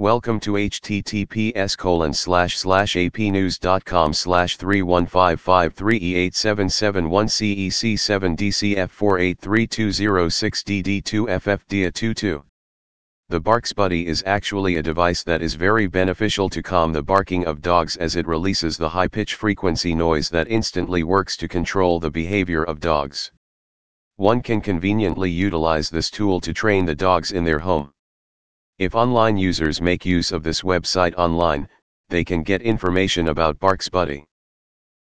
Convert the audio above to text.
Welcome to https colon slash slash apnews.com slash 31553E8771CEC7DCF483206DD2FFDA22. The BarxBuddy is actually a device that is very beneficial to calm the barking of dogs as it releases the high pitch frequency noise that instantly works to control the behavior of dogs. One can conveniently utilize this tool to train the dogs in their home. If online users make use of this website online, they can get information about BarxBuddy.